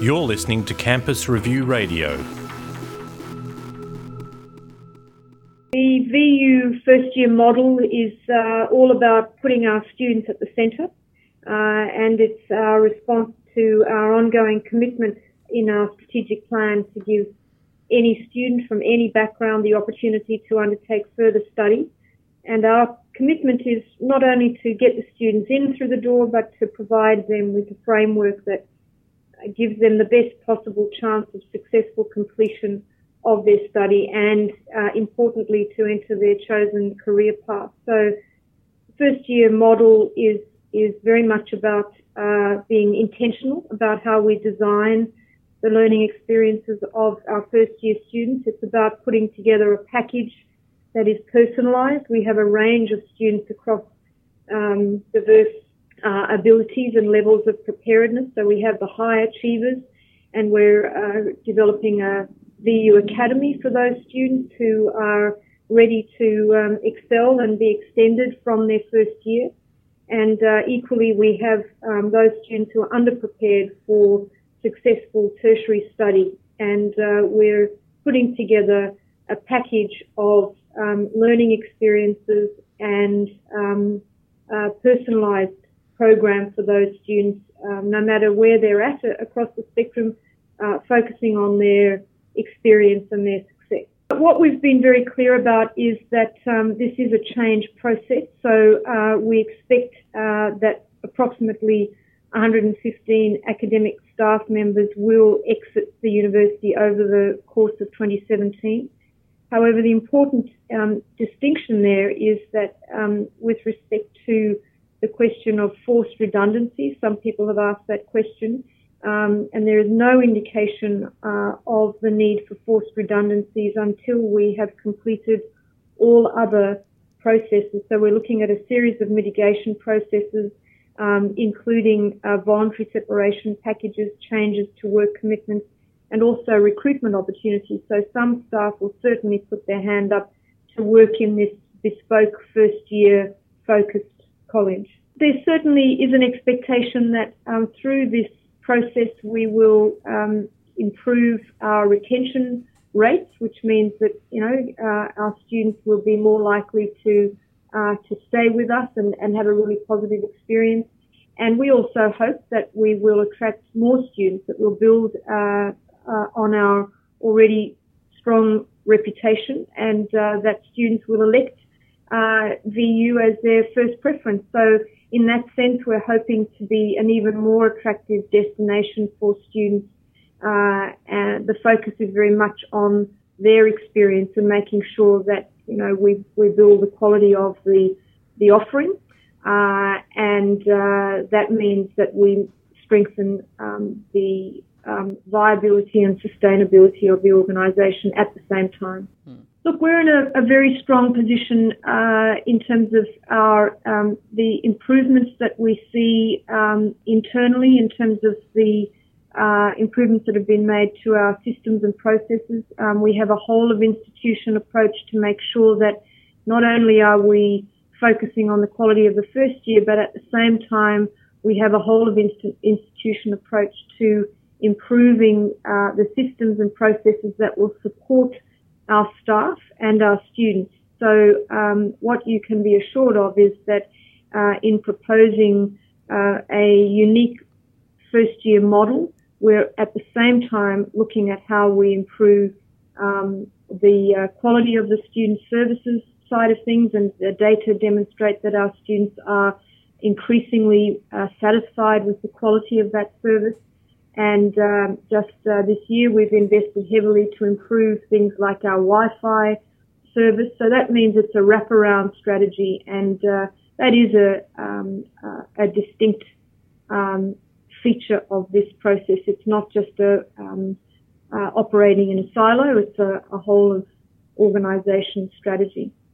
You're listening to Campus Review Radio. The VU first year model is uh, all about putting our students at the centre, uh, and it's our response to our ongoing commitment in our strategic plan to give any student from any background the opportunity to undertake further study. And our commitment is not only to get the students in through the door, but to provide them with a framework that gives them the best possible chance of successful completion of their study and, uh, importantly, to enter their chosen career path. So, the first year model is is very much about uh, being intentional about how we design the learning experiences of our first year students. It's about putting together a package that is personalised. We have a range of students across um, diverse uh, abilities and levels of preparedness. So we have the high achievers, and we're uh, developing a VU Academy for those students who are ready to um, excel and be extended from their first year. And uh, equally, we have um, those students who are underprepared for successful tertiary study. And uh, we're putting together a package of um, learning experiences and um, uh, personalised program for those students, um, no matter where they're at uh, across the spectrum, uh, focusing on their experience and their success. But what we've been very clear about is that um, this is a change process. So uh, we expect uh, that approximately 115 academic staff members will exit the university over the course of 2017. However, the important um, distinction there is that um, with respect to the question of forced redundancy. Some people have asked that question, um, and there is no indication uh, of the need for forced redundancies until we have completed all other processes. So we're looking at a series of mitigation processes, um, including uh, voluntary separation packages, changes to work commitments, and also recruitment opportunities. So some staff will certainly put their hand up to work in this bespoke first year focused college. There certainly is an expectation that um, through this process we will um, improve our retention rates, which means that you know uh, our students will be more likely to uh, to stay with us and, and have a really positive experience. And we also hope that we will attract more students that will build uh, uh on our already strong reputation and uh, that students will elect uh, VU as their first preference. So in that sense, we're hoping to be an even more attractive destination for students. Uh, and the focus is very much on their experience and making sure that you know we we build the quality of the the offering, uh, and uh, that means that we strengthen um, the um, viability and sustainability of the organisation at the same time. Hmm. Look, we're in a, a very strong position uh, in terms of our um, the improvements that we see um, internally in terms of the uh, improvements that have been made to our systems and processes. Um, we have a whole of institution approach to make sure that not only are we focusing on the quality of the first year, but at the same time we have a whole of inst- institution approach to improving uh, the systems and processes that will support our staff and our students. So um, what you can be assured of is that uh, in proposing uh, a unique first year model, we're at the same time looking at how we improve um, the uh, quality of the student services side of things, and the data demonstrate that our students are increasingly uh, satisfied with the quality of that service. And um, just uh, this year, we've invested heavily to improve things like our Wi-Fi service. So that means it's a wraparound strategy, and uh, that is a, um, uh, a distinct um, feature of this process. It's not just a um, uh, operating in a silo; it's a, a whole of organisation strategy.